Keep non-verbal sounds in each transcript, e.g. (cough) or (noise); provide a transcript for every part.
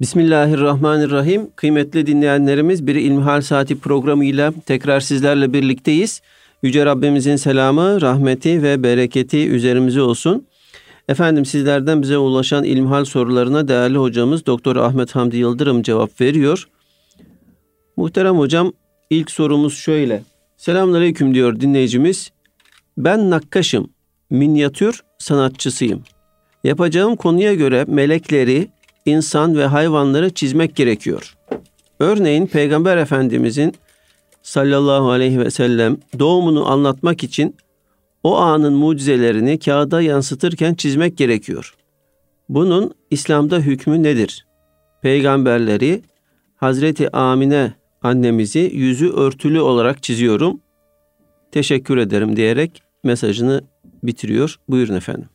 Bismillahirrahmanirrahim. Kıymetli dinleyenlerimiz bir İlmihal Saati programıyla tekrar sizlerle birlikteyiz. Yüce Rabbimizin selamı, rahmeti ve bereketi üzerimize olsun. Efendim sizlerden bize ulaşan ilmihal sorularına değerli hocamız Doktor Ahmet Hamdi Yıldırım cevap veriyor. Muhterem hocam ilk sorumuz şöyle. Selamünaleyküm diyor dinleyicimiz. Ben nakkaşım, minyatür sanatçısıyım. Yapacağım konuya göre melekleri, insan ve hayvanları çizmek gerekiyor. Örneğin Peygamber Efendimizin sallallahu aleyhi ve sellem doğumunu anlatmak için o anın mucizelerini kağıda yansıtırken çizmek gerekiyor. Bunun İslam'da hükmü nedir? Peygamberleri Hazreti Amine annemizi yüzü örtülü olarak çiziyorum. Teşekkür ederim diyerek mesajını bitiriyor. Buyurun efendim.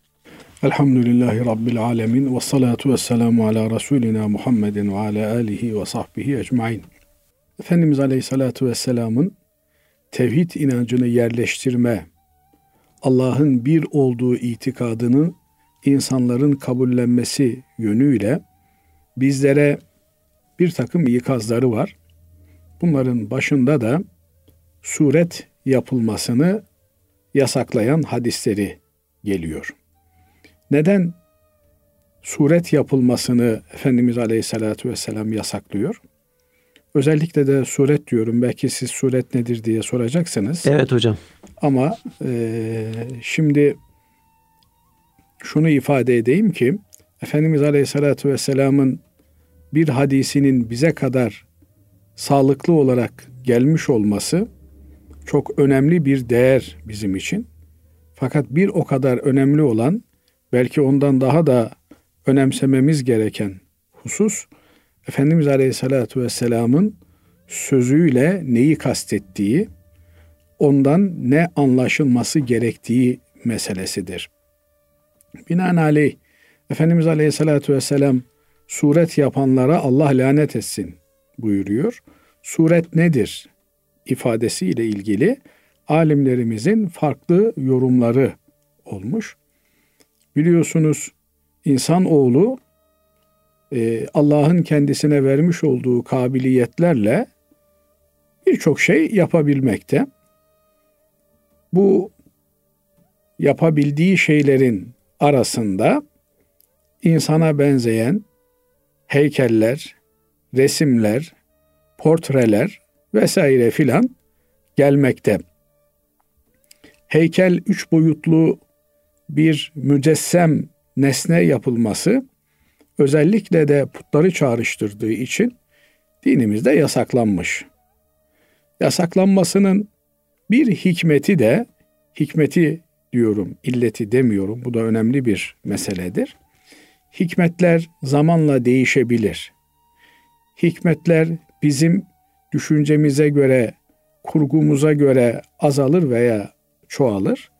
Elhamdülillahi Rabbil alemin ve salatu ve selamu ala Resulina Muhammedin ve ala alihi ve sahbihi ecmain. Efendimiz Aleyhisselatü Vesselam'ın tevhid inancını yerleştirme, Allah'ın bir olduğu itikadını insanların kabullenmesi yönüyle bizlere bir takım ikazları var. Bunların başında da suret yapılmasını yasaklayan hadisleri geliyor. Neden suret yapılmasını Efendimiz Aleyhisselatü Vesselam yasaklıyor? Özellikle de suret diyorum. Belki siz suret nedir diye soracaksınız. Evet hocam. Ama e, şimdi şunu ifade edeyim ki Efendimiz Aleyhisselatü Vesselam'ın bir hadisinin bize kadar sağlıklı olarak gelmiş olması çok önemli bir değer bizim için. Fakat bir o kadar önemli olan belki ondan daha da önemsememiz gereken husus Efendimiz Aleyhisselatü Vesselam'ın sözüyle neyi kastettiği, ondan ne anlaşılması gerektiği meselesidir. Binaenaleyh Efendimiz Aleyhisselatü Vesselam suret yapanlara Allah lanet etsin buyuruyor. Suret nedir ifadesiyle ilgili alimlerimizin farklı yorumları olmuş. Biliyorsunuz insan oğlu e, Allah'ın kendisine vermiş olduğu kabiliyetlerle birçok şey yapabilmekte. Bu yapabildiği şeylerin arasında insana benzeyen heykeller, resimler, portreler vesaire filan gelmekte. Heykel üç boyutlu bir mücessem nesne yapılması özellikle de putları çağrıştırdığı için dinimizde yasaklanmış. Yasaklanmasının bir hikmeti de hikmeti diyorum, illeti demiyorum. Bu da önemli bir meseledir. Hikmetler zamanla değişebilir. Hikmetler bizim düşüncemize göre, kurgumuza göre azalır veya çoğalır.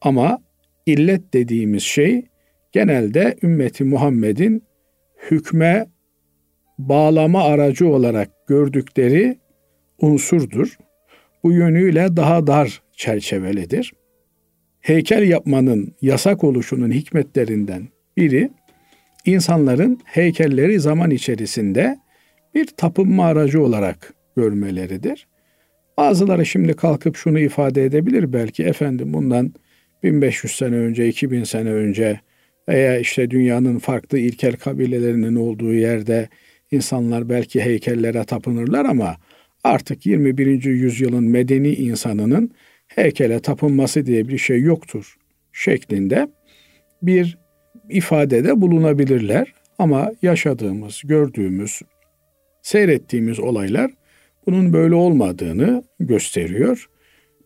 Ama illet dediğimiz şey genelde ümmeti Muhammed'in hükme bağlama aracı olarak gördükleri unsurdur. Bu yönüyle daha dar çerçevelidir. Heykel yapmanın yasak oluşunun hikmetlerinden biri insanların heykelleri zaman içerisinde bir tapınma aracı olarak görmeleridir. Bazıları şimdi kalkıp şunu ifade edebilir belki efendim bundan 1500 sene önce, 2000 sene önce veya işte dünyanın farklı ilkel kabilelerinin olduğu yerde insanlar belki heykellere tapınırlar ama artık 21. yüzyılın medeni insanının heykele tapınması diye bir şey yoktur şeklinde bir ifadede bulunabilirler. Ama yaşadığımız, gördüğümüz, seyrettiğimiz olaylar bunun böyle olmadığını gösteriyor.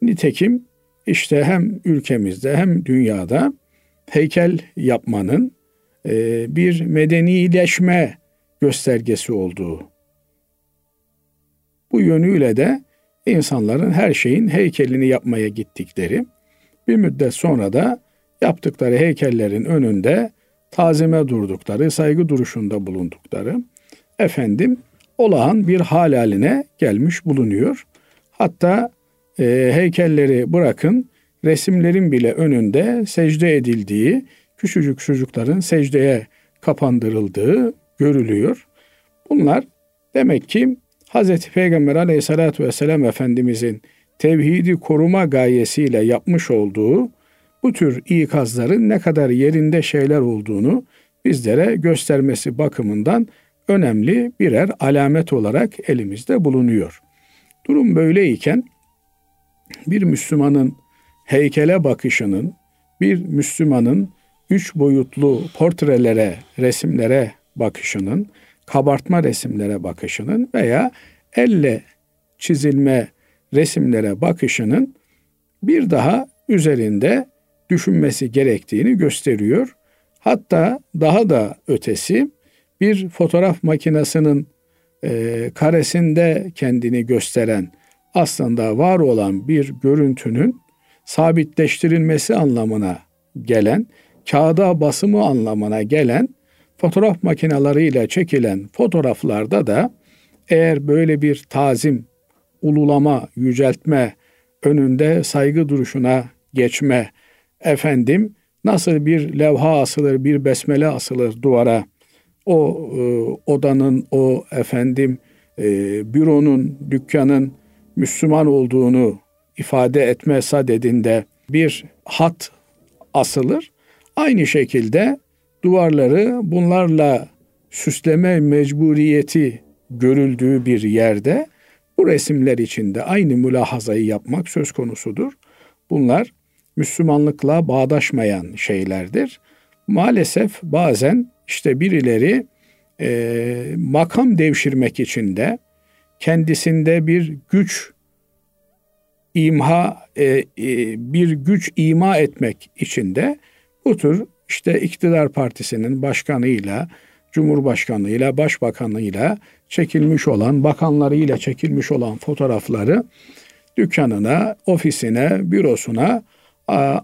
Nitekim işte hem ülkemizde hem dünyada heykel yapmanın e, bir medenileşme göstergesi olduğu. Bu yönüyle de insanların her şeyin heykelini yapmaya gittikleri, bir müddet sonra da yaptıkları heykellerin önünde tazime durdukları, saygı duruşunda bulundukları, efendim olağan bir hal haline gelmiş bulunuyor. Hatta e, heykelleri bırakın resimlerin bile önünde secde edildiği, küçücük çocukların secdeye kapandırıldığı görülüyor. Bunlar demek ki Hz. Peygamber aleyhissalatü vesselam Efendimizin tevhidi koruma gayesiyle yapmış olduğu bu tür ikazların ne kadar yerinde şeyler olduğunu bizlere göstermesi bakımından önemli birer alamet olarak elimizde bulunuyor. Durum böyleyken bir Müslümanın heykele bakışının, bir Müslümanın üç boyutlu portrelere, resimlere bakışının, kabartma resimlere bakışının veya elle çizilme resimlere bakışının bir daha üzerinde düşünmesi gerektiğini gösteriyor. Hatta daha da ötesi bir fotoğraf makinesinin e, karesinde kendini gösteren aslında var olan bir görüntünün sabitleştirilmesi anlamına gelen, kağıda basımı anlamına gelen fotoğraf makineleriyle çekilen fotoğraflarda da eğer böyle bir tazim, ululama, yüceltme, önünde saygı duruşuna geçme, efendim nasıl bir levha asılır, bir besmele asılır duvara, o e, odanın, o efendim e, büronun, dükkanın Müslüman olduğunu ifade etme sadedinde bir hat asılır. Aynı şekilde duvarları bunlarla süsleme mecburiyeti görüldüğü bir yerde bu resimler içinde aynı mülahazayı yapmak söz konusudur. Bunlar Müslümanlıkla bağdaşmayan şeylerdir. Maalesef bazen işte birileri e, makam devşirmek için de kendisinde bir güç imha e, e, bir güç ima etmek için de bu tür işte iktidar partisinin başkanıyla, cumhurbaşkanıyla, başbakanıyla çekilmiş olan, bakanlarıyla çekilmiş olan fotoğrafları dükkanına, ofisine, bürosuna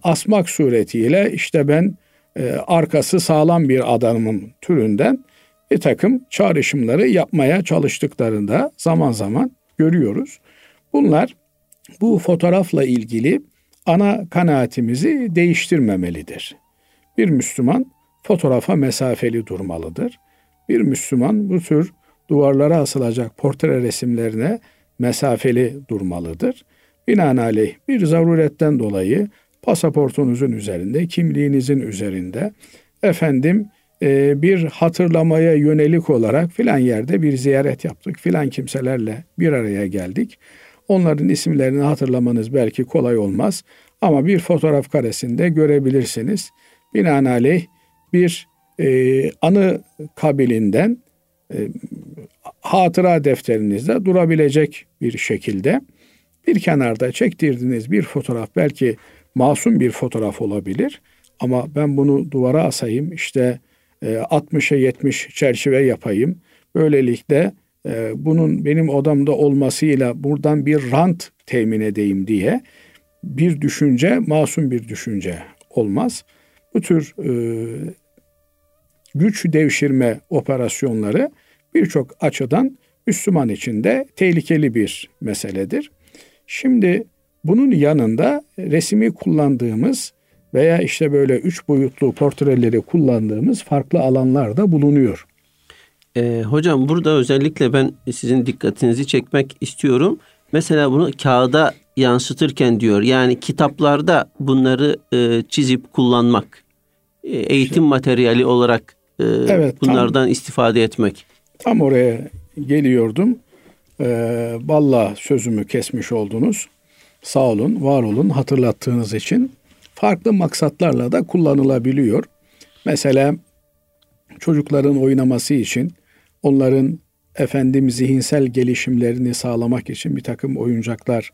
asmak suretiyle işte ben e, arkası sağlam bir adamım türünden bir takım çağrışımları yapmaya çalıştıklarında zaman zaman görüyoruz. Bunlar bu fotoğrafla ilgili ana kanaatimizi değiştirmemelidir. Bir Müslüman fotoğrafa mesafeli durmalıdır. Bir Müslüman bu tür duvarlara asılacak portre resimlerine mesafeli durmalıdır. Binaenaleyh bir zaruretten dolayı pasaportunuzun üzerinde, kimliğinizin üzerinde efendim e, bir hatırlamaya yönelik olarak filan yerde bir ziyaret yaptık. Filan kimselerle bir araya geldik. Onların isimlerini hatırlamanız belki kolay olmaz ama bir fotoğraf karesinde görebilirsiniz. Binaenaleyh bir e, anı kabilinden e, hatıra defterinizde durabilecek bir şekilde bir kenarda çektirdiğiniz bir fotoğraf belki masum bir fotoğraf olabilir ama ben bunu duvara asayım işte e, 60'a 70 çerçeve yapayım. Böylelikle e, bunun benim odamda olmasıyla buradan bir rant temin edeyim diye bir düşünce masum bir düşünce olmaz. Bu tür e, güç devşirme operasyonları birçok açıdan Müslüman için de tehlikeli bir meseledir. Şimdi bunun yanında resmi kullandığımız veya işte böyle üç boyutlu portreleri kullandığımız farklı alanlar da bulunuyor. E, hocam burada özellikle ben sizin dikkatinizi çekmek istiyorum. Mesela bunu kağıda yansıtırken diyor. Yani kitaplarda bunları e, çizip kullanmak. E, eğitim materyali olarak e, evet, bunlardan tam, istifade etmek. Tam oraya geliyordum. E, Valla sözümü kesmiş oldunuz. Sağ olun, var olun hatırlattığınız için. Farklı maksatlarla da kullanılabiliyor. Mesela çocukların oynaması için onların efendim zihinsel gelişimlerini sağlamak için bir takım oyuncaklar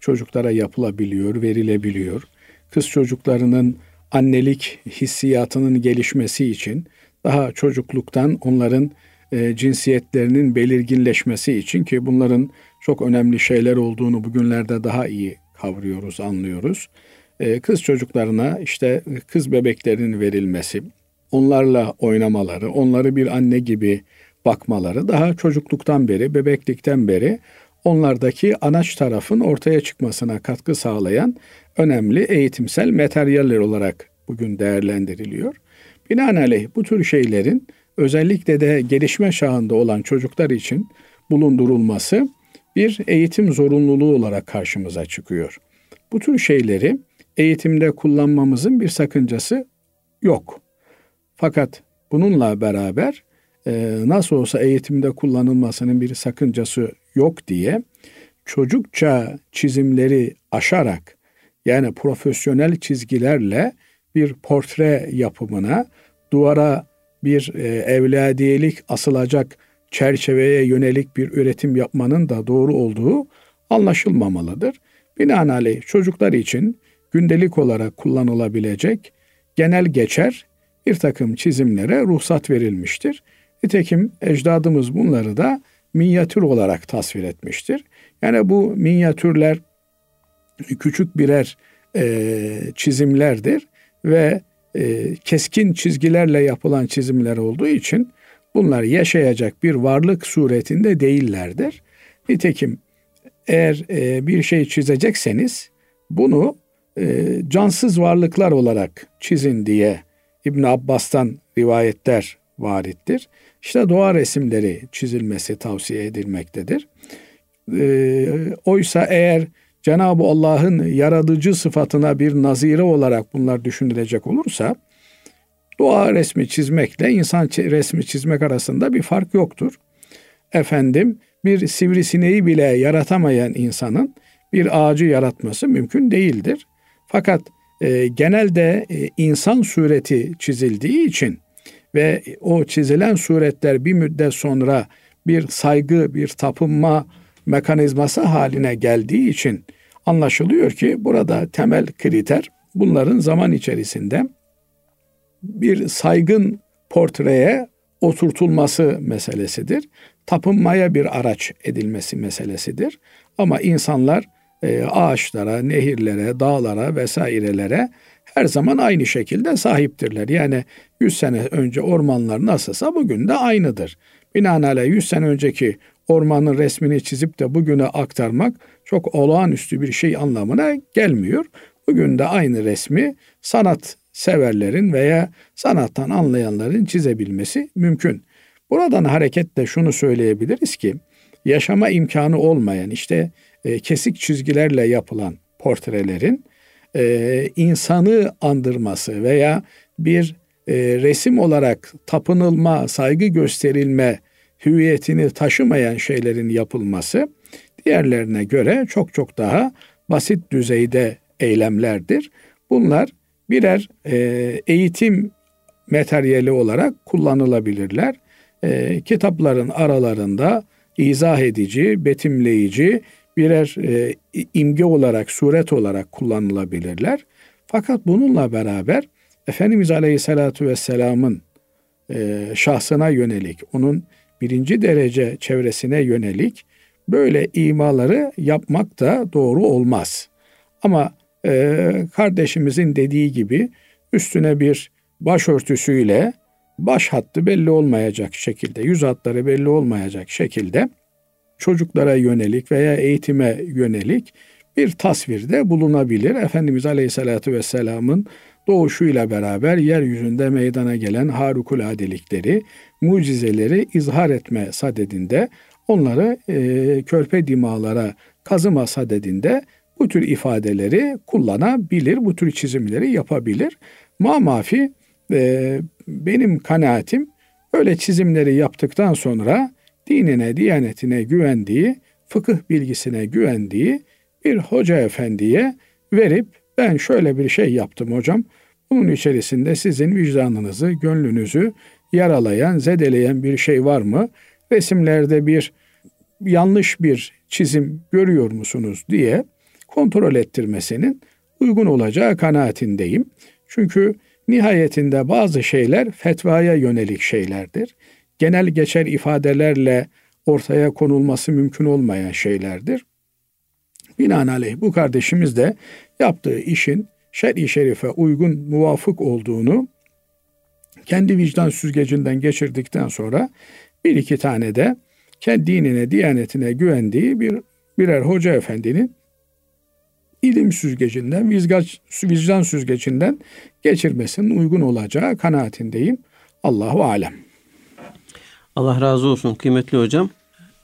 çocuklara yapılabiliyor, verilebiliyor. Kız çocuklarının annelik hissiyatının gelişmesi için daha çocukluktan onların e, cinsiyetlerinin belirginleşmesi için ki bunların çok önemli şeyler olduğunu bugünlerde daha iyi kavruyoruz, anlıyoruz. E, kız çocuklarına işte kız bebeklerin verilmesi, onlarla oynamaları, onları bir anne gibi bakmaları daha çocukluktan beri, bebeklikten beri onlardaki anaç tarafın ortaya çıkmasına katkı sağlayan önemli eğitimsel materyaller olarak bugün değerlendiriliyor. Binaenaleyh bu tür şeylerin özellikle de gelişme çağında olan çocuklar için bulundurulması bir eğitim zorunluluğu olarak karşımıza çıkıyor. Bu tür şeyleri eğitimde kullanmamızın bir sakıncası yok. Fakat bununla beraber e, nasıl olsa eğitimde kullanılmasının bir sakıncası yok diye çocukça çizimleri aşarak yani profesyonel çizgilerle bir portre yapımına, duvara bir e, evladiyelik asılacak çerçeveye yönelik bir üretim yapmanın da doğru olduğu anlaşılmamalıdır. Binaenaleyh çocuklar için gündelik olarak kullanılabilecek genel geçer bir takım çizimlere ruhsat verilmiştir. Nitekim ecdadımız bunları da minyatür olarak tasvir etmiştir. Yani bu minyatürler küçük birer e, çizimlerdir ve e, keskin çizgilerle yapılan çizimler olduğu için bunlar yaşayacak bir varlık suretinde değillerdir. Nitekim eğer e, bir şey çizecekseniz bunu e, cansız varlıklar olarak çizin diye İbn Abbas'tan rivayetler varittir. İşte doğa resimleri çizilmesi tavsiye edilmektedir. E, oysa eğer Cenab-ı Allah'ın yaratıcı sıfatına bir nazire olarak bunlar düşünülecek olursa doğa resmi çizmekle insan resmi çizmek arasında bir fark yoktur. Efendim bir sivrisineği bile yaratamayan insanın bir ağacı yaratması mümkün değildir. Fakat e, genelde e, insan sureti çizildiği için ve o çizilen suretler bir müddet sonra bir saygı, bir tapınma mekanizması haline geldiği için anlaşılıyor ki burada temel kriter bunların zaman içerisinde bir saygın portreye oturtulması meselesidir. Tapınmaya bir araç edilmesi meselesidir. Ama insanlar e, ağaçlara, nehirlere, dağlara vesairelere her zaman aynı şekilde sahiptirler. Yani 100 sene önce ormanlar nasılsa bugün de aynıdır. Binaenaleyh 100 sene önceki ormanın resmini çizip de bugüne aktarmak çok olağanüstü bir şey anlamına gelmiyor. Bugün de aynı resmi sanat severlerin veya sanattan anlayanların çizebilmesi mümkün. Buradan hareketle şunu söyleyebiliriz ki yaşama imkanı olmayan işte e, kesik çizgilerle yapılan portrelerin e, insanı andırması veya bir e, resim olarak tapınılma, saygı gösterilme hüviyetini taşımayan şeylerin yapılması diğerlerine göre çok çok daha basit düzeyde eylemlerdir. Bunlar birer eğitim materyali olarak kullanılabilirler. Kitapların aralarında izah edici, betimleyici birer e, imge olarak, suret olarak kullanılabilirler. Fakat bununla beraber Efendimiz Aleyhisselatü Vesselam'ın e, şahsına yönelik, onun birinci derece çevresine yönelik böyle imaları yapmak da doğru olmaz. Ama e, kardeşimizin dediği gibi üstüne bir başörtüsüyle baş hattı belli olmayacak şekilde, yüz hatları belli olmayacak şekilde çocuklara yönelik veya eğitime yönelik bir tasvirde bulunabilir. Efendimiz Aleyhisselatü Vesselam'ın doğuşuyla beraber yeryüzünde meydana gelen harikuladelikleri, mucizeleri izhar etme sadedinde onları e, körpe dimalara kazıma sadedinde bu tür ifadeleri kullanabilir, bu tür çizimleri yapabilir. Ma mafi e, benim kanaatim öyle çizimleri yaptıktan sonra dinine, diyanetine güvendiği, fıkıh bilgisine güvendiği bir hoca efendiye verip ben şöyle bir şey yaptım hocam. Bunun içerisinde sizin vicdanınızı, gönlünüzü yaralayan, zedeleyen bir şey var mı? Resimlerde bir yanlış bir çizim görüyor musunuz diye kontrol ettirmesinin uygun olacağı kanaatindeyim. Çünkü nihayetinde bazı şeyler fetvaya yönelik şeylerdir. Genel geçer ifadelerle ortaya konulması mümkün olmayan şeylerdir. Binaenaleyh bu kardeşimiz de yaptığı işin şer'i şerife uygun, muvafık olduğunu kendi vicdan süzgecinden geçirdikten sonra bir iki tane de kendi dinine, diyanetine güvendiği bir birer hoca efendinin ilim süzgecinden, vicdan süzgecinden geçirmesinin uygun olacağı kanaatindeyim. Allahu alem. Allah razı olsun kıymetli hocam.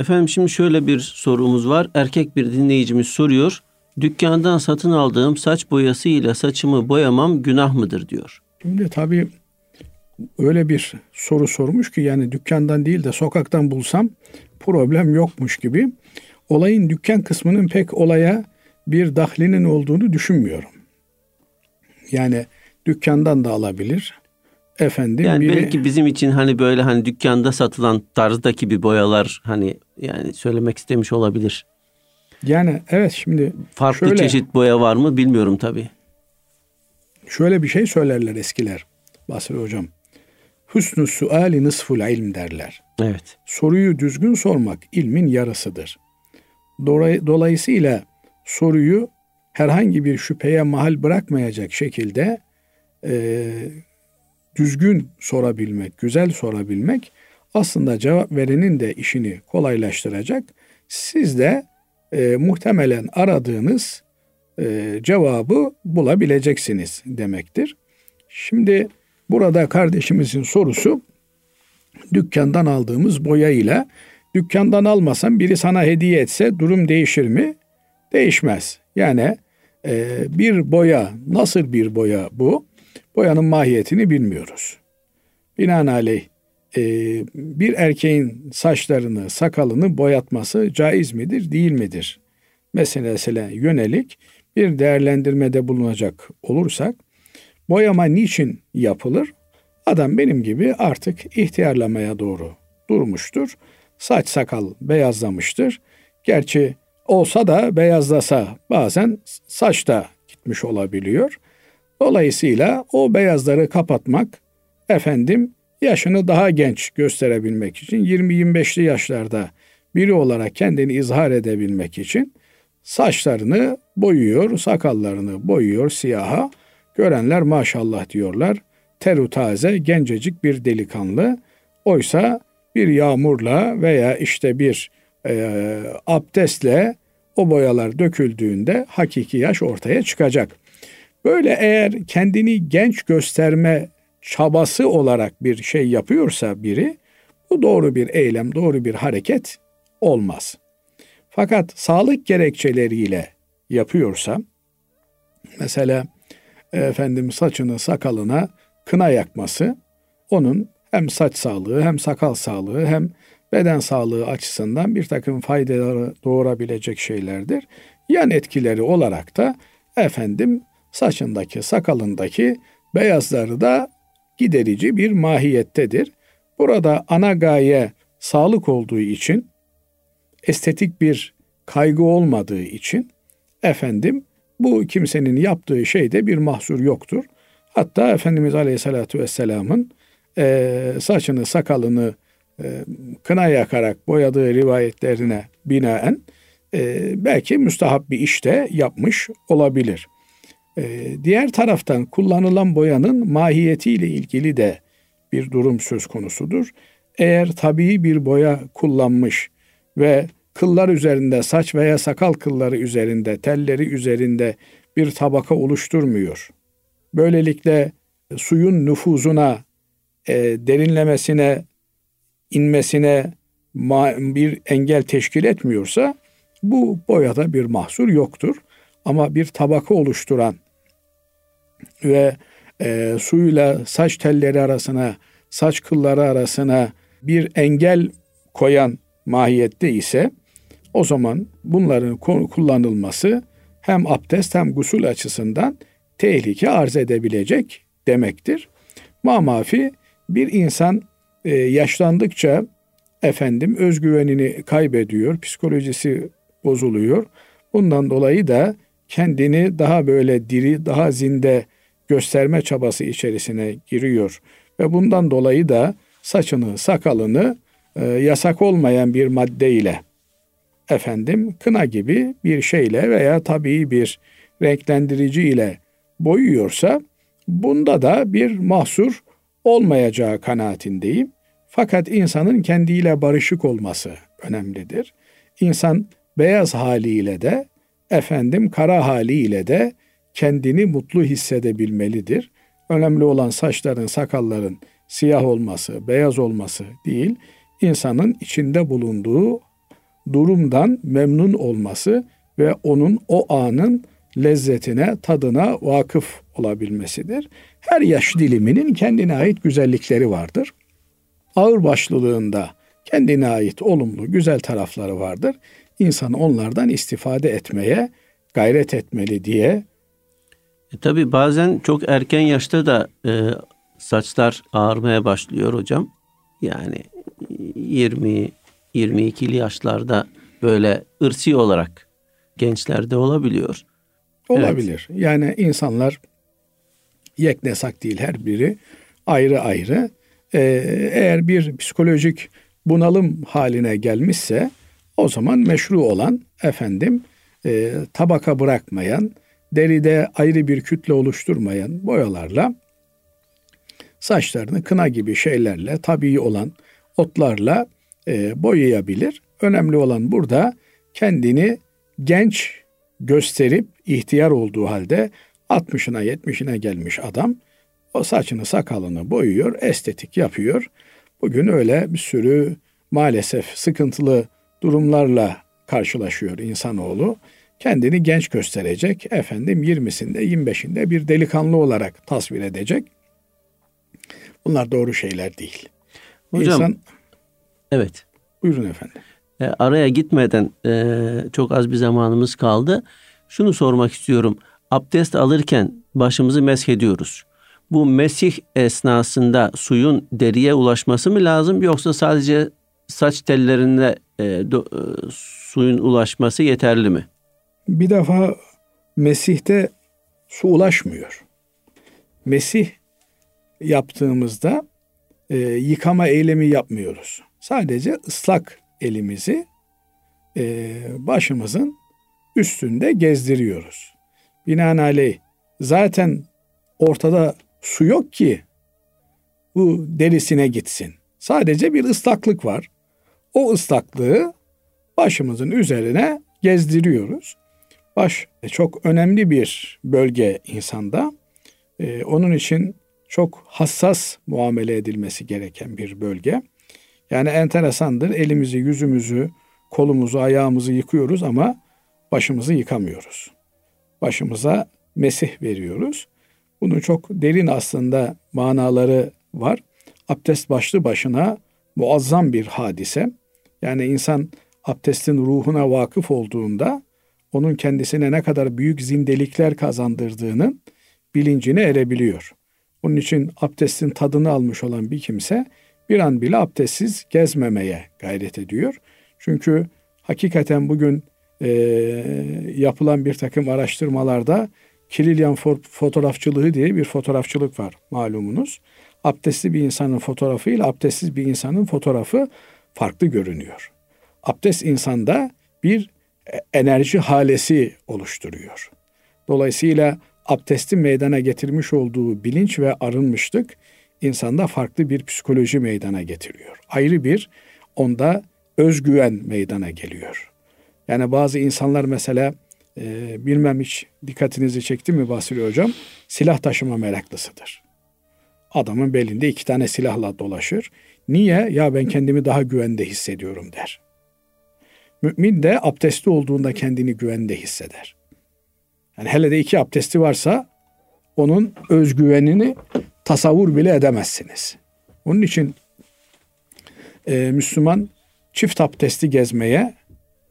Efendim şimdi şöyle bir sorumuz var. Erkek bir dinleyicimiz soruyor. Dükkandan satın aldığım saç boyası ile saçımı boyamam günah mıdır diyor. Şimdi tabii öyle bir soru sormuş ki yani dükkandan değil de sokaktan bulsam problem yokmuş gibi. Olayın dükkan kısmının pek olaya bir dahlinin olduğunu düşünmüyorum. Yani dükkandan da alabilir. Efendim yani biri, belki bizim için hani böyle hani dükkanda satılan tarzdaki bir boyalar hani yani söylemek istemiş olabilir. Yani evet şimdi farklı şöyle, çeşit boya var mı bilmiyorum tabii. Şöyle bir şey söylerler eskiler Basri hocam. Hüsnü suali nısful ilm derler. Evet. Soruyu düzgün sormak ilmin yarısıdır. Dolayısıyla soruyu herhangi bir şüpheye mahal bırakmayacak şekilde e, düzgün sorabilmek, güzel sorabilmek aslında cevap verenin de işini kolaylaştıracak. Siz de e, muhtemelen aradığınız e, cevabı bulabileceksiniz demektir. Şimdi burada kardeşimizin sorusu dükkandan aldığımız boya ile dükkandan almasan biri sana hediye etse durum değişir mi? Değişmez. Yani e, bir boya nasıl bir boya bu? Boyanın mahiyetini bilmiyoruz. Binaenaleyh e, bir erkeğin saçlarını, sakalını boyatması caiz midir, değil midir? Meselesine yönelik bir değerlendirmede bulunacak olursak, boyama niçin yapılır? Adam benim gibi artık ihtiyarlamaya doğru durmuştur. Saç sakal beyazlamıştır. Gerçi olsa da beyazlasa bazen saç da gitmiş olabiliyor. Dolayısıyla o beyazları kapatmak efendim yaşını daha genç gösterebilmek için 20-25'li yaşlarda biri olarak kendini izhar edebilmek için saçlarını boyuyor, sakallarını boyuyor siyaha. Görenler maşallah diyorlar. Teru taze, gencecik bir delikanlı. Oysa bir yağmurla veya işte bir e, abdestle o boyalar döküldüğünde hakiki yaş ortaya çıkacak. Böyle eğer kendini genç gösterme çabası olarak bir şey yapıyorsa biri bu doğru bir eylem, doğru bir hareket olmaz. Fakat sağlık gerekçeleriyle yapıyorsa mesela efendim saçını sakalına kına yakması onun hem saç sağlığı hem sakal sağlığı hem beden sağlığı açısından bir takım faydaları doğurabilecek şeylerdir. Yan etkileri olarak da efendim saçındaki sakalındaki beyazları da giderici bir mahiyettedir. Burada ana gaye sağlık olduğu için, estetik bir kaygı olmadığı için efendim bu kimsenin yaptığı şeyde bir mahsur yoktur. Hatta Efendimiz Aleyhisselatü Vesselam'ın e, saçını sakalını e, kına yakarak boyadığı rivayetlerine binaen e, belki müstahap bir işte yapmış olabilir. Ee, diğer taraftan kullanılan boyanın mahiyetiyle ilgili de bir durum söz konusudur. Eğer tabii bir boya kullanmış ve kıllar üzerinde, saç veya sakal kılları üzerinde, telleri üzerinde bir tabaka oluşturmuyor. Böylelikle suyun nüfuzuna, e, derinlemesine, inmesine bir engel teşkil etmiyorsa bu boyada bir mahsur yoktur. Ama bir tabaka oluşturan ve e, suyla saç telleri arasına, saç kılları arasına bir engel koyan mahiyette ise o zaman bunların kullanılması hem abdest hem gusül açısından tehlike arz edebilecek demektir. Mamafi bir insan e, yaşlandıkça efendim özgüvenini kaybediyor, psikolojisi bozuluyor. Bundan dolayı da kendini daha böyle diri, daha zinde gösterme çabası içerisine giriyor. Ve bundan dolayı da saçını, sakalını e, yasak olmayan bir madde ile efendim kına gibi bir şeyle veya tabii bir renklendirici ile boyuyorsa bunda da bir mahsur olmayacağı kanaatindeyim. Fakat insanın kendiyle barışık olması önemlidir. İnsan beyaz haliyle de efendim kara haliyle de kendini mutlu hissedebilmelidir. Önemli olan saçların, sakalların siyah olması, beyaz olması değil, insanın içinde bulunduğu durumdan memnun olması ve onun o anın lezzetine, tadına vakıf olabilmesidir. Her yaş diliminin kendine ait güzellikleri vardır. Ağır başlılığında kendine ait olumlu, güzel tarafları vardır. İnsan onlardan istifade etmeye gayret etmeli diye. E, tabii bazen çok erken yaşta da e, saçlar ağarmaya başlıyor hocam. Yani 20 22'li yaşlarda böyle ırsi olarak gençlerde olabiliyor. Olabilir. Evet. Yani insanlar yeknesak değil her biri ayrı ayrı. Ee, eğer bir psikolojik bunalım haline gelmişse o zaman meşru olan efendim e, tabaka bırakmayan, deride ayrı bir kütle oluşturmayan boyalarla saçlarını kına gibi şeylerle, tabii olan otlarla e, boyayabilir. Önemli olan burada kendini genç gösterip ihtiyar olduğu halde 60'ına 70'ine gelmiş adam o saçını sakalını boyuyor, estetik yapıyor. Bugün öyle bir sürü maalesef sıkıntılı durumlarla karşılaşıyor insanoğlu. Kendini genç gösterecek, efendim 20'sinde 25'inde bir delikanlı olarak tasvir edecek. Bunlar doğru şeyler değil. Hocam, İnsan, evet. Buyurun efendim. E, araya gitmeden e, çok az bir zamanımız kaldı. Şunu sormak istiyorum. Abdest alırken başımızı mesh ediyoruz. Bu mesih esnasında suyun deriye ulaşması mı lazım yoksa sadece saç tellerinde e, do, e, suyun ulaşması yeterli mi? Bir defa mesihte su ulaşmıyor. Mesih yaptığımızda e, yıkama eylemi yapmıyoruz. Sadece ıslak elimizi e, başımızın üstünde gezdiriyoruz. Binaenaleyh zaten ortada su yok ki bu derisine gitsin. Sadece bir ıslaklık var. O ıslaklığı başımızın üzerine gezdiriyoruz. Baş çok önemli bir bölge insanda. Ee, onun için çok hassas muamele edilmesi gereken bir bölge. Yani enteresandır. Elimizi, yüzümüzü, kolumuzu, ayağımızı yıkıyoruz ama başımızı yıkamıyoruz. Başımıza mesih veriyoruz. Bunun çok derin aslında manaları var. Abdest başlı başına muazzam bir hadise. Yani insan abdestin ruhuna vakıf olduğunda onun kendisine ne kadar büyük zindelikler kazandırdığının bilincine erebiliyor. Onun için abdestin tadını almış olan bir kimse bir an bile abdestsiz gezmemeye gayret ediyor. Çünkü hakikaten bugün e, yapılan bir takım araştırmalarda Kililyan fotoğrafçılığı diye bir fotoğrafçılık var malumunuz. Abdestli bir insanın fotoğrafı ile abdestsiz bir insanın fotoğrafı farklı görünüyor. Abdest insanda bir enerji halesi oluşturuyor. Dolayısıyla abdestin meydana getirmiş olduğu bilinç ve arınmışlık insanda farklı bir psikoloji meydana getiriyor. Ayrı bir onda özgüven meydana geliyor. Yani bazı insanlar mesela e, bilmem hiç dikkatinizi çekti mi Basri Hocam? Silah taşıma meraklısıdır. Adamın belinde iki tane silahla dolaşır. Niye? Ya ben kendimi daha güvende hissediyorum der. Mümin de abdestli olduğunda kendini güvende hisseder. Yani hele de iki abdesti varsa onun özgüvenini tasavvur bile edemezsiniz. Onun için e, Müslüman çift abdesti gezmeye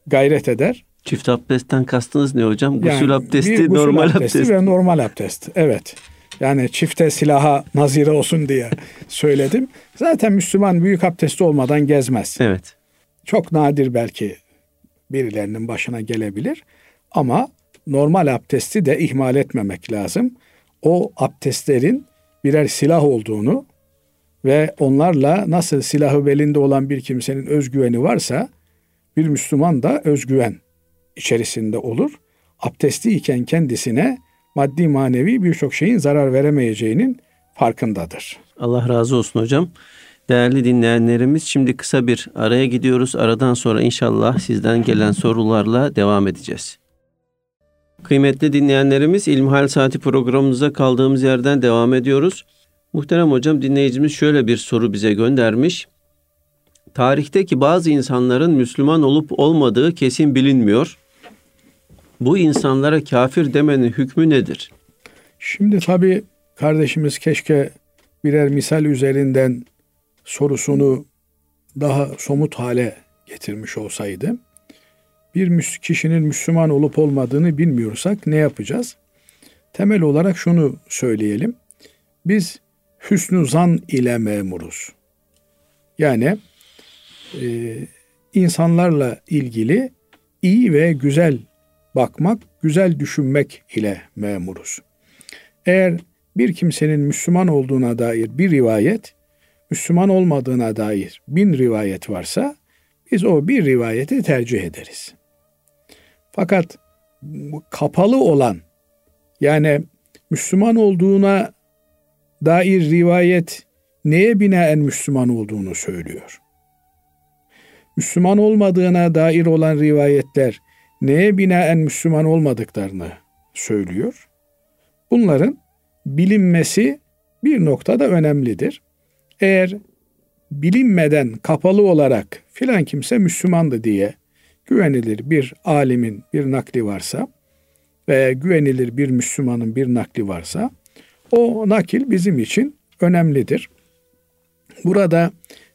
gayret eder. Çift abdestten kastınız ne hocam? Gusül yani abdesti, gusül normal abdesti abdest. ve normal abdest. Evet. Yani çifte silaha nazire olsun diye (laughs) söyledim. Zaten Müslüman büyük abdesti olmadan gezmez. Evet. Çok nadir belki birilerinin başına gelebilir. Ama normal abdesti de ihmal etmemek lazım. O abdestlerin birer silah olduğunu ve onlarla nasıl silahı belinde olan bir kimsenin özgüveni varsa bir Müslüman da özgüven içerisinde olur. Abdestli iken kendisine maddi manevi birçok şeyin zarar veremeyeceğinin farkındadır. Allah razı olsun hocam. Değerli dinleyenlerimiz şimdi kısa bir araya gidiyoruz. Aradan sonra inşallah sizden gelen sorularla devam edeceğiz. Kıymetli dinleyenlerimiz İlmihal Saati programımıza kaldığımız yerden devam ediyoruz. Muhterem hocam dinleyicimiz şöyle bir soru bize göndermiş. tarihteki bazı insanların Müslüman olup olmadığı kesin bilinmiyor. Bu insanlara kafir demenin hükmü nedir? Şimdi tabii kardeşimiz keşke birer misal üzerinden sorusunu daha somut hale getirmiş olsaydı. Bir kişinin Müslüman olup olmadığını bilmiyorsak ne yapacağız? Temel olarak şunu söyleyelim. Biz hüsnü zan ile memuruz. Yani e, insanlarla ilgili iyi ve güzel bakmak, güzel düşünmek ile memuruz. Eğer bir kimsenin Müslüman olduğuna dair bir rivayet, Müslüman olmadığına dair bin rivayet varsa biz o bir rivayeti tercih ederiz. Fakat kapalı olan yani Müslüman olduğuna dair rivayet neye binaen Müslüman olduğunu söylüyor. Müslüman olmadığına dair olan rivayetler neye binaen Müslüman olmadıklarını söylüyor. Bunların bilinmesi bir noktada önemlidir. Eğer bilinmeden kapalı olarak filan kimse Müslümandı diye güvenilir bir alimin bir nakli varsa ve güvenilir bir Müslümanın bir nakli varsa o nakil bizim için önemlidir. Burada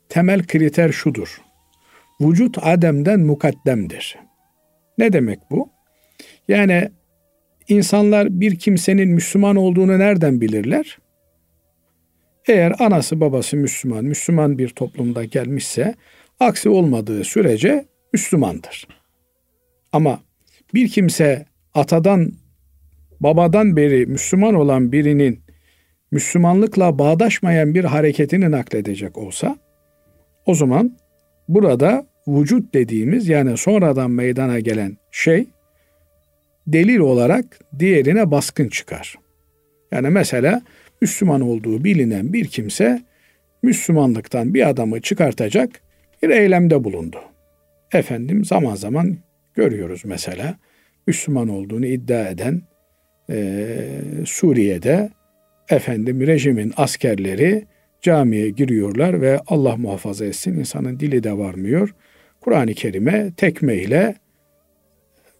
temel kriter şudur. Vücut ademden mukaddemdir. Ne demek bu? Yani insanlar bir kimsenin Müslüman olduğunu nereden bilirler? Eğer anası babası Müslüman, Müslüman bir toplumda gelmişse aksi olmadığı sürece Müslümandır. Ama bir kimse atadan babadan beri Müslüman olan birinin Müslümanlıkla bağdaşmayan bir hareketini nakledecek olsa o zaman burada vücut dediğimiz yani sonradan meydana gelen şey delil olarak diğerine baskın çıkar. Yani mesela Müslüman olduğu bilinen bir kimse Müslümanlıktan bir adamı çıkartacak bir eylemde bulundu. Efendim zaman zaman görüyoruz mesela Müslüman olduğunu iddia eden e, Suriye'de efendim rejimin askerleri camiye giriyorlar ve Allah muhafaza etsin insanın dili de varmıyor. Kur'an-ı Kerim'e tekmeyle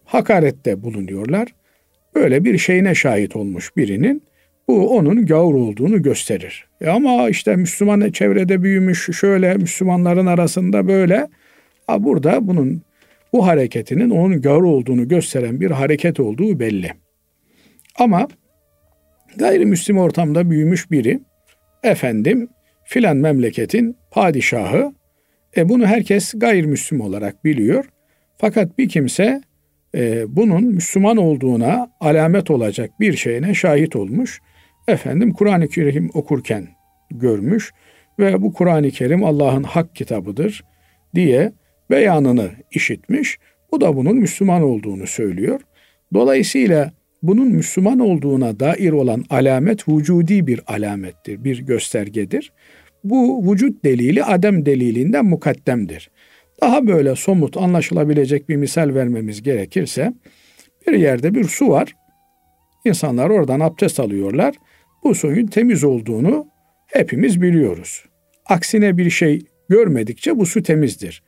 hakarette bulunuyorlar. Böyle bir şeyine şahit olmuş birinin bu onun gavur olduğunu gösterir. E ama işte Müslüman çevrede büyümüş şöyle Müslümanların arasında böyle. Ha burada bunun bu hareketinin onun gavur olduğunu gösteren bir hareket olduğu belli. Ama gayrimüslim ortamda büyümüş biri efendim filan memleketin padişahı e bunu herkes gayrimüslim olarak biliyor. Fakat bir kimse e, bunun Müslüman olduğuna alamet olacak bir şeyine şahit olmuş. Efendim Kur'an-ı Kerim okurken görmüş ve bu Kur'an-ı Kerim Allah'ın hak kitabıdır diye beyanını işitmiş. Bu da bunun Müslüman olduğunu söylüyor. Dolayısıyla bunun Müslüman olduğuna dair olan alamet vücudi bir alamettir, bir göstergedir. Bu vücut delili adem delilinden mukaddemdir. Daha böyle somut anlaşılabilecek bir misal vermemiz gerekirse bir yerde bir su var. İnsanlar oradan abdest alıyorlar. Bu suyun temiz olduğunu hepimiz biliyoruz. Aksine bir şey görmedikçe bu su temizdir.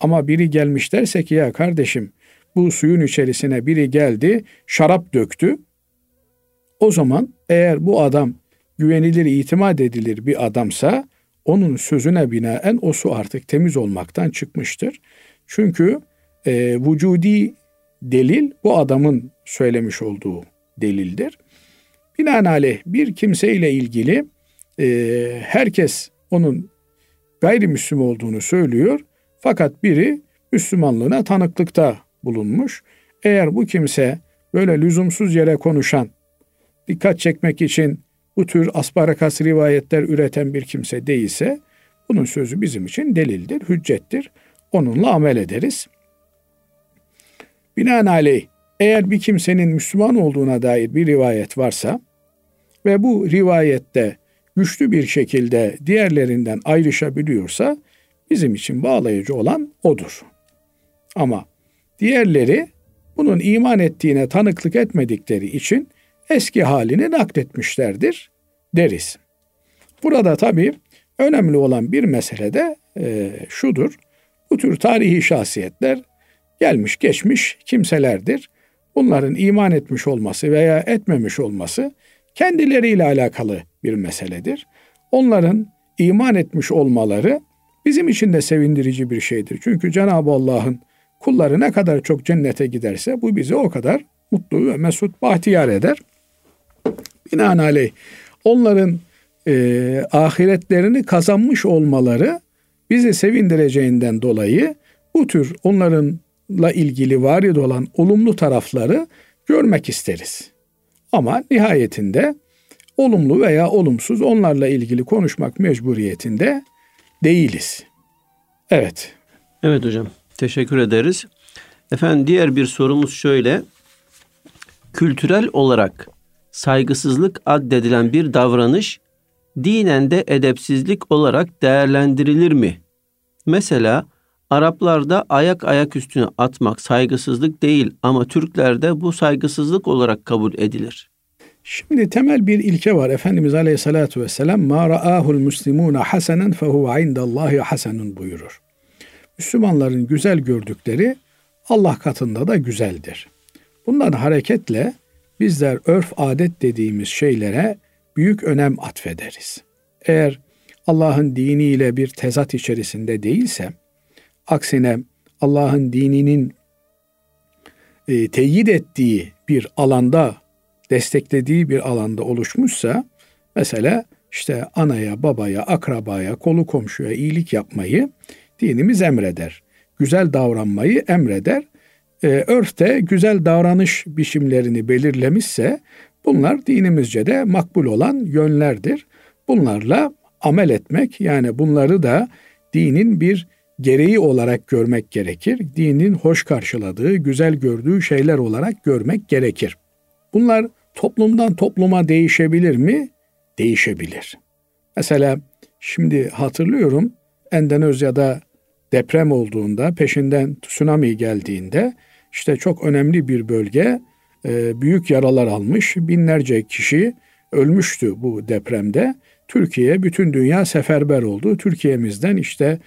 Ama biri gelmiş derse ki ya kardeşim bu suyun içerisine biri geldi, şarap döktü. O zaman eğer bu adam güvenilir, itimat edilir bir adamsa onun sözüne binaen o su artık temiz olmaktan çıkmıştır. Çünkü e, vücudi delil bu adamın söylemiş olduğu delildir. Binaenaleyh bir kimse ile ilgili e, herkes onun gayrimüslim olduğunu söylüyor. Fakat biri Müslümanlığına tanıklıkta bulunmuş. Eğer bu kimse böyle lüzumsuz yere konuşan, dikkat çekmek için bu tür asparakas rivayetler üreten bir kimse değilse bunun sözü bizim için delildir, hüccettir. Onunla amel ederiz. Binaenaleyh eğer bir kimsenin Müslüman olduğuna dair bir rivayet varsa ve bu rivayette güçlü bir şekilde diğerlerinden ayrışabiliyorsa bizim için bağlayıcı olan odur. Ama diğerleri bunun iman ettiğine tanıklık etmedikleri için eski halini nakletmişlerdir deriz. Burada tabii önemli olan bir mesele de e, şudur. Bu tür tarihi şahsiyetler gelmiş geçmiş kimselerdir. Bunların iman etmiş olması veya etmemiş olması kendileriyle alakalı bir meseledir. Onların iman etmiş olmaları bizim için de sevindirici bir şeydir. Çünkü Cenab-ı Allah'ın kulları ne kadar çok cennete giderse bu bizi o kadar mutlu ve mesut bahtiyar eder. Binaenaleyh onların e, ahiretlerini kazanmış olmaları bizi sevindireceğinden dolayı bu tür onlarınla ilgili varid olan olumlu tarafları görmek isteriz. Ama nihayetinde olumlu veya olumsuz onlarla ilgili konuşmak mecburiyetinde değiliz. Evet. Evet hocam. Teşekkür ederiz. Efendim diğer bir sorumuz şöyle. Kültürel olarak saygısızlık addedilen bir davranış dinen de edepsizlik olarak değerlendirilir mi? Mesela Araplarda ayak ayak üstüne atmak saygısızlık değil ama Türklerde bu saygısızlık olarak kabul edilir. Şimdi temel bir ilke var. Efendimiz Aleyhisselatü Vesselam ma ra'ahul muslimuna hasenen fehuve indallahi hasenun buyurur. Müslümanların güzel gördükleri Allah katında da güzeldir. Bundan hareketle bizler örf adet dediğimiz şeylere büyük önem atfederiz. Eğer Allah'ın diniyle bir tezat içerisinde değilse, aksine Allah'ın dininin e, teyit ettiği bir alanda, desteklediği bir alanda oluşmuşsa, mesela işte anaya, babaya, akrabaya, kolu komşuya iyilik yapmayı dinimiz emreder. Güzel davranmayı emreder. E, örfte güzel davranış biçimlerini belirlemişse bunlar dinimizce de makbul olan yönlerdir. Bunlarla amel etmek yani bunları da dinin bir gereği olarak görmek gerekir. Dinin hoş karşıladığı, güzel gördüğü şeyler olarak görmek gerekir. Bunlar toplumdan topluma değişebilir mi? Değişebilir. Mesela şimdi hatırlıyorum Endonezya'da deprem olduğunda, peşinden tsunami geldiğinde işte çok önemli bir bölge e, büyük yaralar almış. Binlerce kişi ölmüştü bu depremde. Türkiye, bütün dünya seferber oldu. Türkiye'mizden işte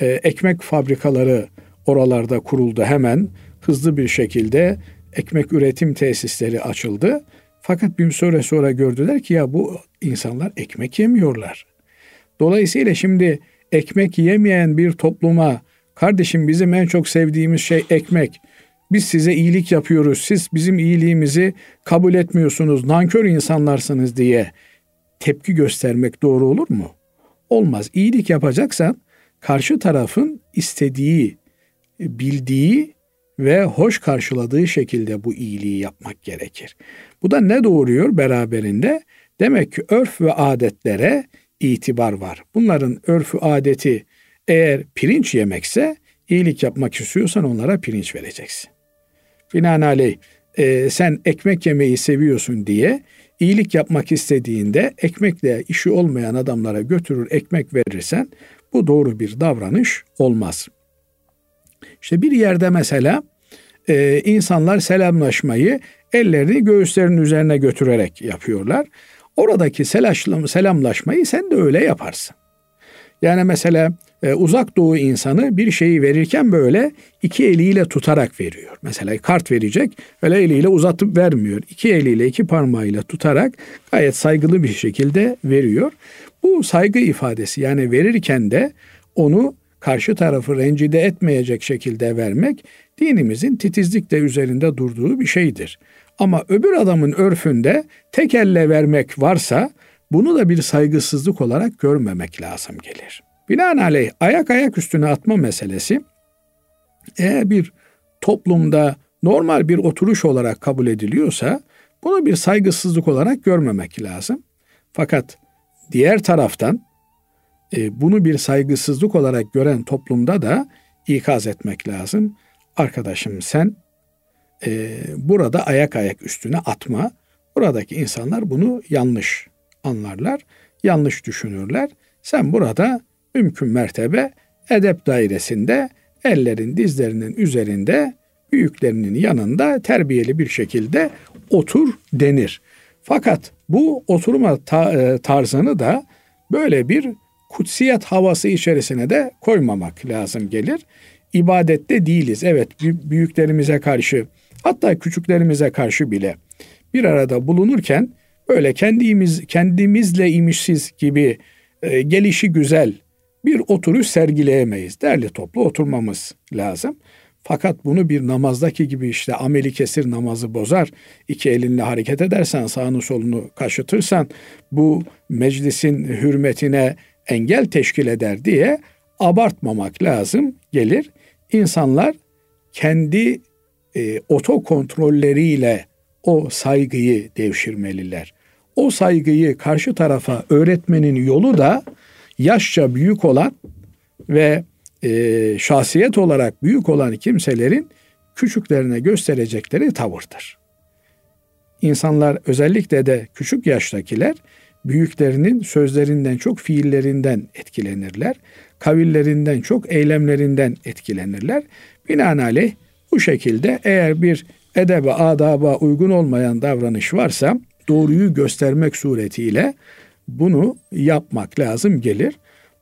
e, ekmek fabrikaları oralarda kuruldu hemen. Hızlı bir şekilde ekmek üretim tesisleri açıldı. Fakat bir süre sonra gördüler ki ya bu insanlar ekmek yemiyorlar. Dolayısıyla şimdi ekmek yemeyen bir topluma kardeşim bizim en çok sevdiğimiz şey ekmek. Biz size iyilik yapıyoruz. Siz bizim iyiliğimizi kabul etmiyorsunuz. Nankör insanlarsınız diye tepki göstermek doğru olur mu? Olmaz. İyilik yapacaksan karşı tarafın istediği, bildiği ve hoş karşıladığı şekilde bu iyiliği yapmak gerekir. Bu da ne doğuruyor beraberinde? Demek ki örf ve adetlere itibar var. Bunların örfü adeti eğer pirinç yemekse iyilik yapmak istiyorsan onlara pirinç vereceksin. Binaenaleyh e, sen ekmek yemeyi seviyorsun diye iyilik yapmak istediğinde ekmekle işi olmayan adamlara götürür ekmek verirsen bu doğru bir davranış olmaz. İşte bir yerde mesela e, insanlar selamlaşmayı ellerini göğüslerinin üzerine götürerek yapıyorlar. Oradaki selamlaşmayı sen de öyle yaparsın. Yani mesela e, uzak doğu insanı bir şeyi verirken böyle iki eliyle tutarak veriyor. Mesela kart verecek öyle eliyle uzatıp vermiyor. İki eliyle iki parmağıyla tutarak gayet saygılı bir şekilde veriyor. Bu saygı ifadesi yani verirken de onu karşı tarafı rencide etmeyecek şekilde vermek dinimizin titizlikle üzerinde durduğu bir şeydir. Ama öbür adamın örfünde tek elle vermek varsa bunu da bir saygısızlık olarak görmemek lazım gelir. Binaenaleyh ayak ayak üstüne atma meselesi eğer bir toplumda normal bir oturuş olarak kabul ediliyorsa bunu bir saygısızlık olarak görmemek lazım. Fakat diğer taraftan e, bunu bir saygısızlık olarak gören toplumda da ikaz etmek lazım. Arkadaşım sen e, burada ayak ayak üstüne atma. Buradaki insanlar bunu yanlış anlarlar, yanlış düşünürler. Sen burada mümkün mertebe edep dairesinde ellerin dizlerinin üzerinde büyüklerinin yanında terbiyeli bir şekilde otur denir. Fakat bu oturma e, tarzını da böyle bir kutsiyet havası içerisine de koymamak lazım gelir. İbadette değiliz. Evet büyüklerimize karşı hatta küçüklerimize karşı bile bir arada bulunurken böyle kendimiz kendimizle imişsiz gibi e, gelişi güzel bir oturuş sergileyemeyiz. Derli toplu oturmamız lazım. Fakat bunu bir namazdaki gibi işte ameli kesir namazı bozar. İki elinle hareket edersen sağını solunu kaşıtırsan bu meclisin hürmetine engel teşkil eder diye abartmamak lazım gelir. İnsanlar kendi e, otokontrolleriyle o saygıyı devşirmeliler. O saygıyı karşı tarafa öğretmenin yolu da yaşça büyük olan ve e, şahsiyet olarak büyük olan kimselerin küçüklerine gösterecekleri tavırdır. İnsanlar özellikle de küçük yaştakiler büyüklerinin sözlerinden çok fiillerinden etkilenirler. Kavillerinden çok eylemlerinden etkilenirler. Binaenaleyh bu şekilde eğer bir edebe adaba uygun olmayan davranış varsa doğruyu göstermek suretiyle bunu yapmak lazım gelir.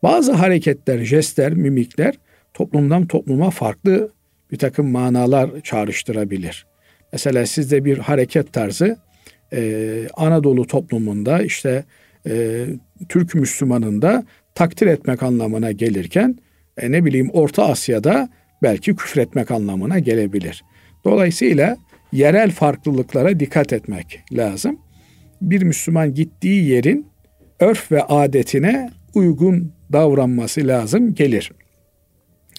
Bazı hareketler, jestler, mimikler toplumdan topluma farklı bir takım manalar çağrıştırabilir. Mesela sizde bir hareket tarzı e, Anadolu toplumunda işte e, Türk Müslümanında takdir etmek anlamına gelirken e, ne bileyim Orta Asya'da belki küfretmek anlamına gelebilir. Dolayısıyla yerel farklılıklara dikkat etmek lazım. Bir Müslüman gittiği yerin örf ve adetine uygun davranması lazım gelir.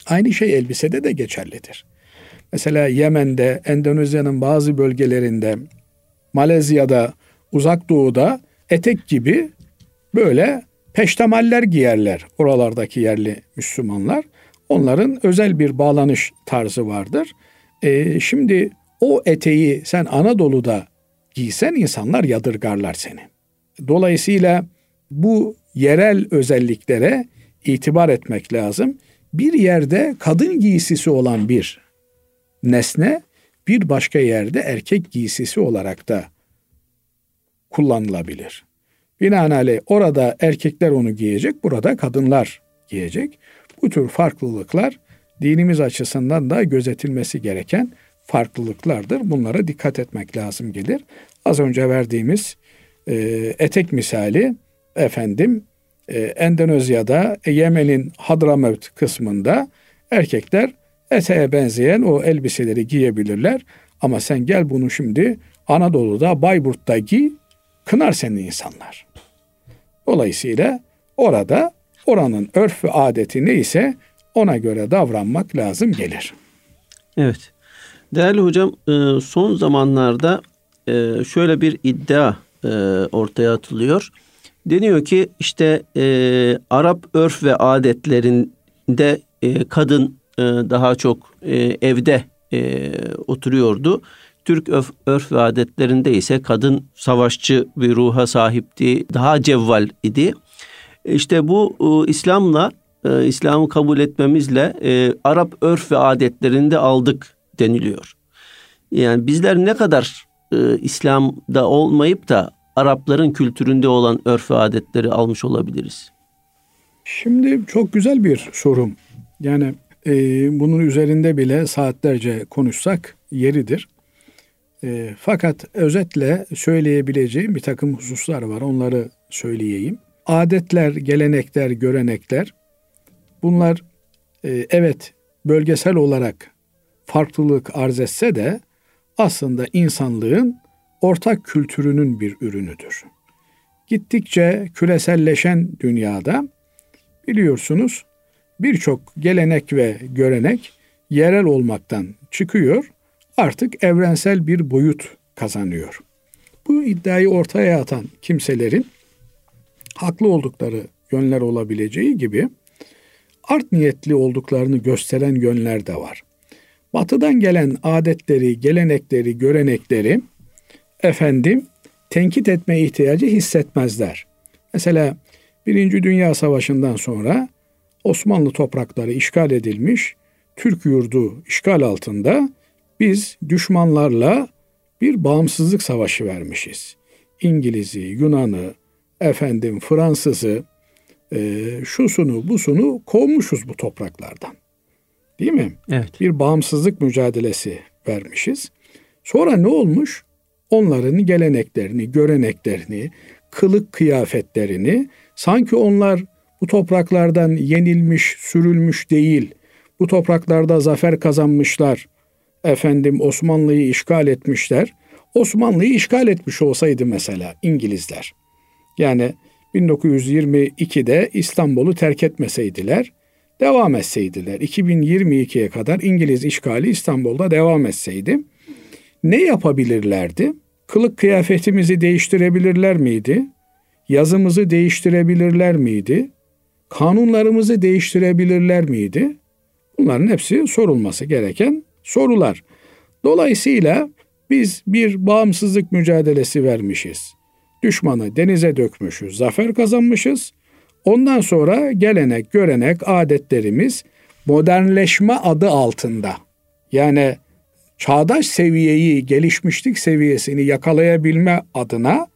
Aynı şey elbisede de geçerlidir. Mesela Yemen'de, Endonezya'nın bazı bölgelerinde, Malezya'da, Uzak Doğu'da etek gibi böyle peştemaller giyerler oralardaki yerli Müslümanlar. Onların özel bir bağlanış tarzı vardır. E, şimdi o eteği sen Anadolu'da giysen insanlar yadırgarlar seni. Dolayısıyla bu yerel özelliklere itibar etmek lazım. Bir yerde kadın giysisi olan bir nesne bir başka yerde erkek giysisi olarak da kullanılabilir. Binaenaleyh orada erkekler onu giyecek, burada kadınlar giyecek. Bu tür farklılıklar dinimiz açısından da gözetilmesi gereken farklılıklardır. Bunlara dikkat etmek lazım gelir. Az önce verdiğimiz e, etek misali efendim e, Endonezya'da e, Yemen'in Hadramavt kısmında erkekler eteğe benzeyen o elbiseleri giyebilirler. Ama sen gel bunu şimdi Anadolu'da Bayburt'ta giy, kınar seni insanlar. Dolayısıyla orada oranın örf ve adeti neyse ona göre davranmak lazım gelir. Evet. Değerli hocam e, son zamanlarda e, şöyle bir iddia ortaya atılıyor. Deniyor ki işte Arap örf ve adetlerinde kadın daha çok evde oturuyordu. Türk örf, örf ve adetlerinde ise kadın savaşçı bir ruha sahipti, daha cevval idi. İşte bu İslam'la İslam'ı kabul etmemizle Arap örf ve adetlerinde aldık deniliyor. Yani bizler ne kadar e, İslam'da olmayıp da Arapların kültüründe olan örf ve adetleri almış olabiliriz? Şimdi çok güzel bir sorum. Yani e, bunun üzerinde bile saatlerce konuşsak yeridir. E, fakat özetle söyleyebileceğim bir takım hususlar var. Onları söyleyeyim. Adetler, gelenekler, görenekler bunlar e, evet bölgesel olarak farklılık arz etse de aslında insanlığın ortak kültürünün bir ürünüdür. Gittikçe küreselleşen dünyada biliyorsunuz birçok gelenek ve görenek yerel olmaktan çıkıyor, artık evrensel bir boyut kazanıyor. Bu iddiayı ortaya atan kimselerin haklı oldukları yönler olabileceği gibi art niyetli olduklarını gösteren yönler de var. Batıdan gelen adetleri, gelenekleri, görenekleri efendim tenkit etme ihtiyacı hissetmezler. Mesela Birinci Dünya Savaşı'ndan sonra Osmanlı toprakları işgal edilmiş, Türk yurdu işgal altında biz düşmanlarla bir bağımsızlık savaşı vermişiz. İngiliz'i, Yunan'ı, efendim Fransız'ı, e, şusunu busunu kovmuşuz bu topraklardan. Değil mi? Evet. Bir bağımsızlık mücadelesi vermişiz. Sonra ne olmuş? Onların geleneklerini, göreneklerini, kılık kıyafetlerini sanki onlar bu topraklardan yenilmiş, sürülmüş değil. Bu topraklarda zafer kazanmışlar. Efendim Osmanlı'yı işgal etmişler. Osmanlı'yı işgal etmiş olsaydı mesela İngilizler. Yani 1922'de İstanbul'u terk etmeseydiler, devam etseydiler. 2022'ye kadar İngiliz işgali İstanbul'da devam etseydi ne yapabilirlerdi? Kılık kıyafetimizi değiştirebilirler miydi? Yazımızı değiştirebilirler miydi? Kanunlarımızı değiştirebilirler miydi? Bunların hepsi sorulması gereken sorular. Dolayısıyla biz bir bağımsızlık mücadelesi vermişiz. Düşmanı denize dökmüşüz, zafer kazanmışız. Ondan sonra gelenek, görenek, adetlerimiz modernleşme adı altında. Yani çağdaş seviyeyi, gelişmişlik seviyesini yakalayabilme adına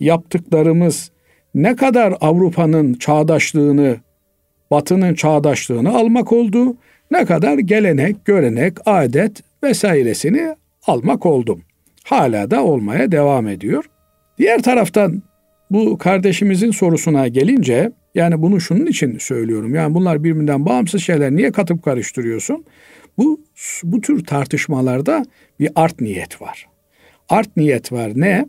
yaptıklarımız ne kadar Avrupa'nın çağdaşlığını, Batı'nın çağdaşlığını almak oldu, ne kadar gelenek, görenek, adet vesairesini almak oldum. Hala da olmaya devam ediyor. Diğer taraftan bu kardeşimizin sorusuna gelince yani bunu şunun için söylüyorum. Yani bunlar birbirinden bağımsız şeyler niye katıp karıştırıyorsun? Bu bu tür tartışmalarda bir art niyet var. Art niyet var ne?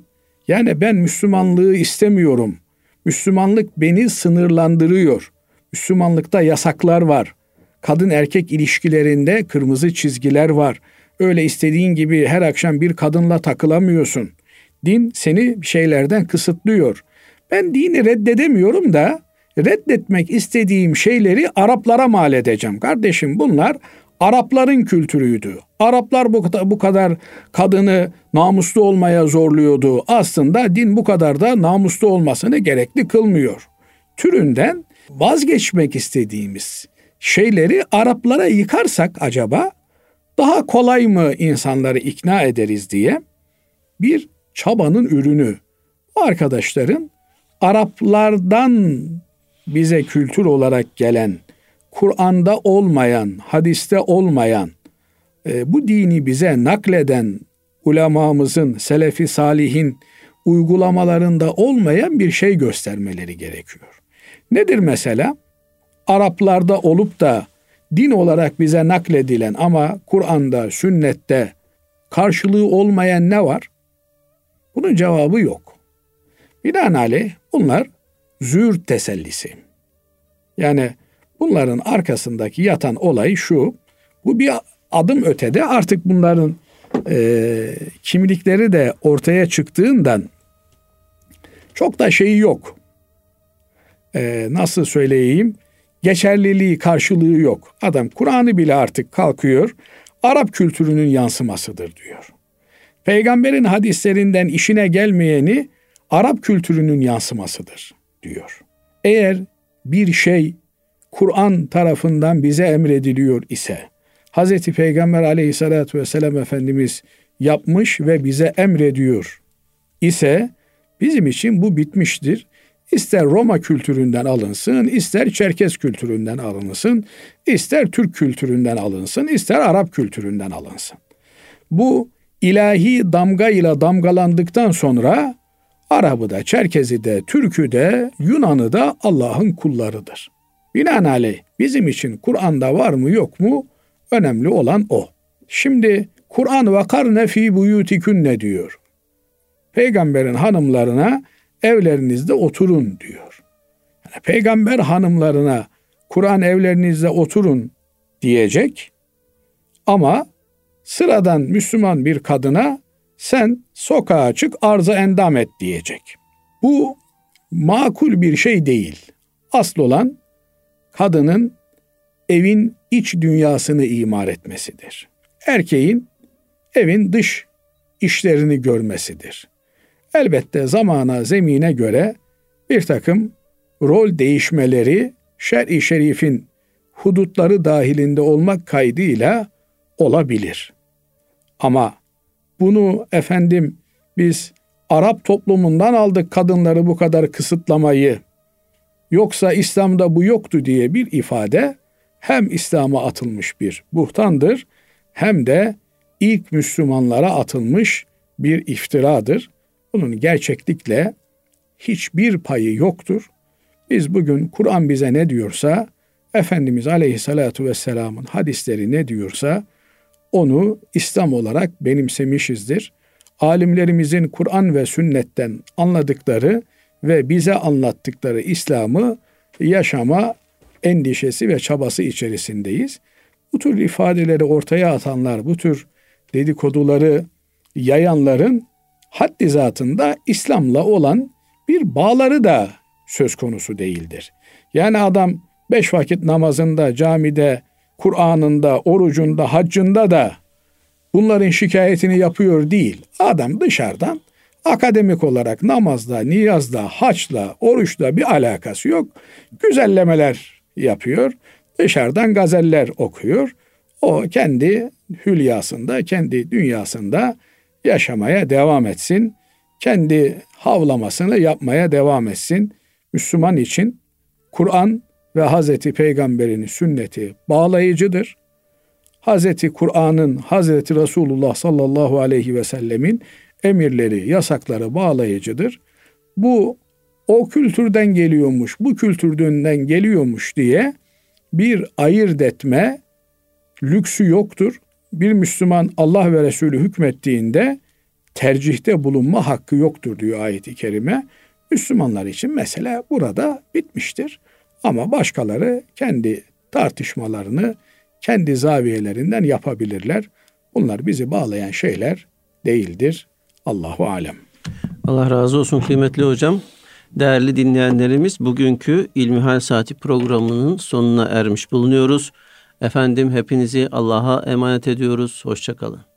Yani ben Müslümanlığı istemiyorum. Müslümanlık beni sınırlandırıyor. Müslümanlıkta yasaklar var. Kadın erkek ilişkilerinde kırmızı çizgiler var. Öyle istediğin gibi her akşam bir kadınla takılamıyorsun. Din seni şeylerden kısıtlıyor. Ben dini reddedemiyorum da reddetmek istediğim şeyleri Araplara mal edeceğim. Kardeşim bunlar Arapların kültürüydü. Araplar bu bu kadar kadını namuslu olmaya zorluyordu. Aslında din bu kadar da namuslu olmasını gerekli kılmıyor. Türünden vazgeçmek istediğimiz şeyleri Araplara yıkarsak acaba daha kolay mı insanları ikna ederiz diye bir çabanın ürünü. Bu arkadaşların Araplardan bize kültür olarak gelen, Kur'an'da olmayan, hadiste olmayan, e, bu dini bize nakleden ulemamızın, selefi salihin uygulamalarında olmayan bir şey göstermeleri gerekiyor. Nedir mesela? Araplarda olup da din olarak bize nakledilen ama Kur'an'da, sünnette karşılığı olmayan ne var? Bunun cevabı yok. Binaenaleyh bunlar züğürt tesellisi. Yani bunların arkasındaki yatan olay şu. Bu bir adım ötede artık bunların e, kimlikleri de ortaya çıktığından çok da şeyi yok. E, nasıl söyleyeyim? Geçerliliği, karşılığı yok. Adam Kur'an'ı bile artık kalkıyor. Arap kültürünün yansımasıdır diyor. Peygamberin hadislerinden işine gelmeyeni Arap kültürünün yansımasıdır diyor. Eğer bir şey Kur'an tarafından bize emrediliyor ise Hz. Peygamber aleyhissalatü vesselam Efendimiz yapmış ve bize emrediyor ise bizim için bu bitmiştir. İster Roma kültüründen alınsın, ister Çerkes kültüründen alınsın, ister Türk kültüründen alınsın, ister Arap kültüründen alınsın. Bu ilahi damga ile damgalandıktan sonra Arabı da, Çerkezi de, Türk'ü de, Yunan'ı da Allah'ın kullarıdır. Binaenaleyh bizim için Kur'an'da var mı yok mu önemli olan o. Şimdi Kur'an vakarne fi buyutikunne diyor. Peygamberin hanımlarına evlerinizde oturun diyor. Yani peygamber hanımlarına Kur'an evlerinizde oturun diyecek ama sıradan Müslüman bir kadına sen sokağa çık arza endam et diyecek. Bu makul bir şey değil. Asıl olan kadının evin iç dünyasını imar etmesidir. Erkeğin evin dış işlerini görmesidir. Elbette zamana, zemine göre bir takım rol değişmeleri şer-i şerifin hudutları dahilinde olmak kaydıyla olabilir. Ama bunu efendim biz Arap toplumundan aldık kadınları bu kadar kısıtlamayı. Yoksa İslam'da bu yoktu diye bir ifade hem İslam'a atılmış bir buhtandır hem de ilk Müslümanlara atılmış bir iftiradır. Bunun gerçeklikle hiçbir payı yoktur. Biz bugün Kur'an bize ne diyorsa, Efendimiz Aleyhisselatü Vesselam'ın hadisleri ne diyorsa onu İslam olarak benimsemişizdir. Alimlerimizin Kur'an ve sünnetten anladıkları ve bize anlattıkları İslam'ı yaşama endişesi ve çabası içerisindeyiz. Bu tür ifadeleri ortaya atanlar, bu tür dedikoduları yayanların haddi zatında İslam'la olan bir bağları da söz konusu değildir. Yani adam beş vakit namazında, camide, Kur'an'ında, orucunda, haccında da bunların şikayetini yapıyor değil. Adam dışarıdan akademik olarak namazda, niyazda, haçla, oruçla bir alakası yok. Güzellemeler yapıyor. Dışarıdan gazeller okuyor. O kendi hülyasında, kendi dünyasında yaşamaya devam etsin. Kendi havlamasını yapmaya devam etsin. Müslüman için Kur'an ve Hazreti Peygamber'in sünneti bağlayıcıdır. Hazreti Kur'an'ın, Hazreti Resulullah sallallahu aleyhi ve sellemin emirleri, yasakları bağlayıcıdır. Bu o kültürden geliyormuş, bu kültürden geliyormuş diye bir ayırt etme lüksü yoktur. Bir Müslüman Allah ve Resulü hükmettiğinde tercihte bulunma hakkı yoktur diyor ayeti kerime. Müslümanlar için mesele burada bitmiştir. Ama başkaları kendi tartışmalarını kendi zaviyelerinden yapabilirler. Bunlar bizi bağlayan şeyler değildir. Allahu alem. Allah razı olsun kıymetli hocam. Değerli dinleyenlerimiz bugünkü İlmihal Saati programının sonuna ermiş bulunuyoruz. Efendim hepinizi Allah'a emanet ediyoruz. Hoşçakalın.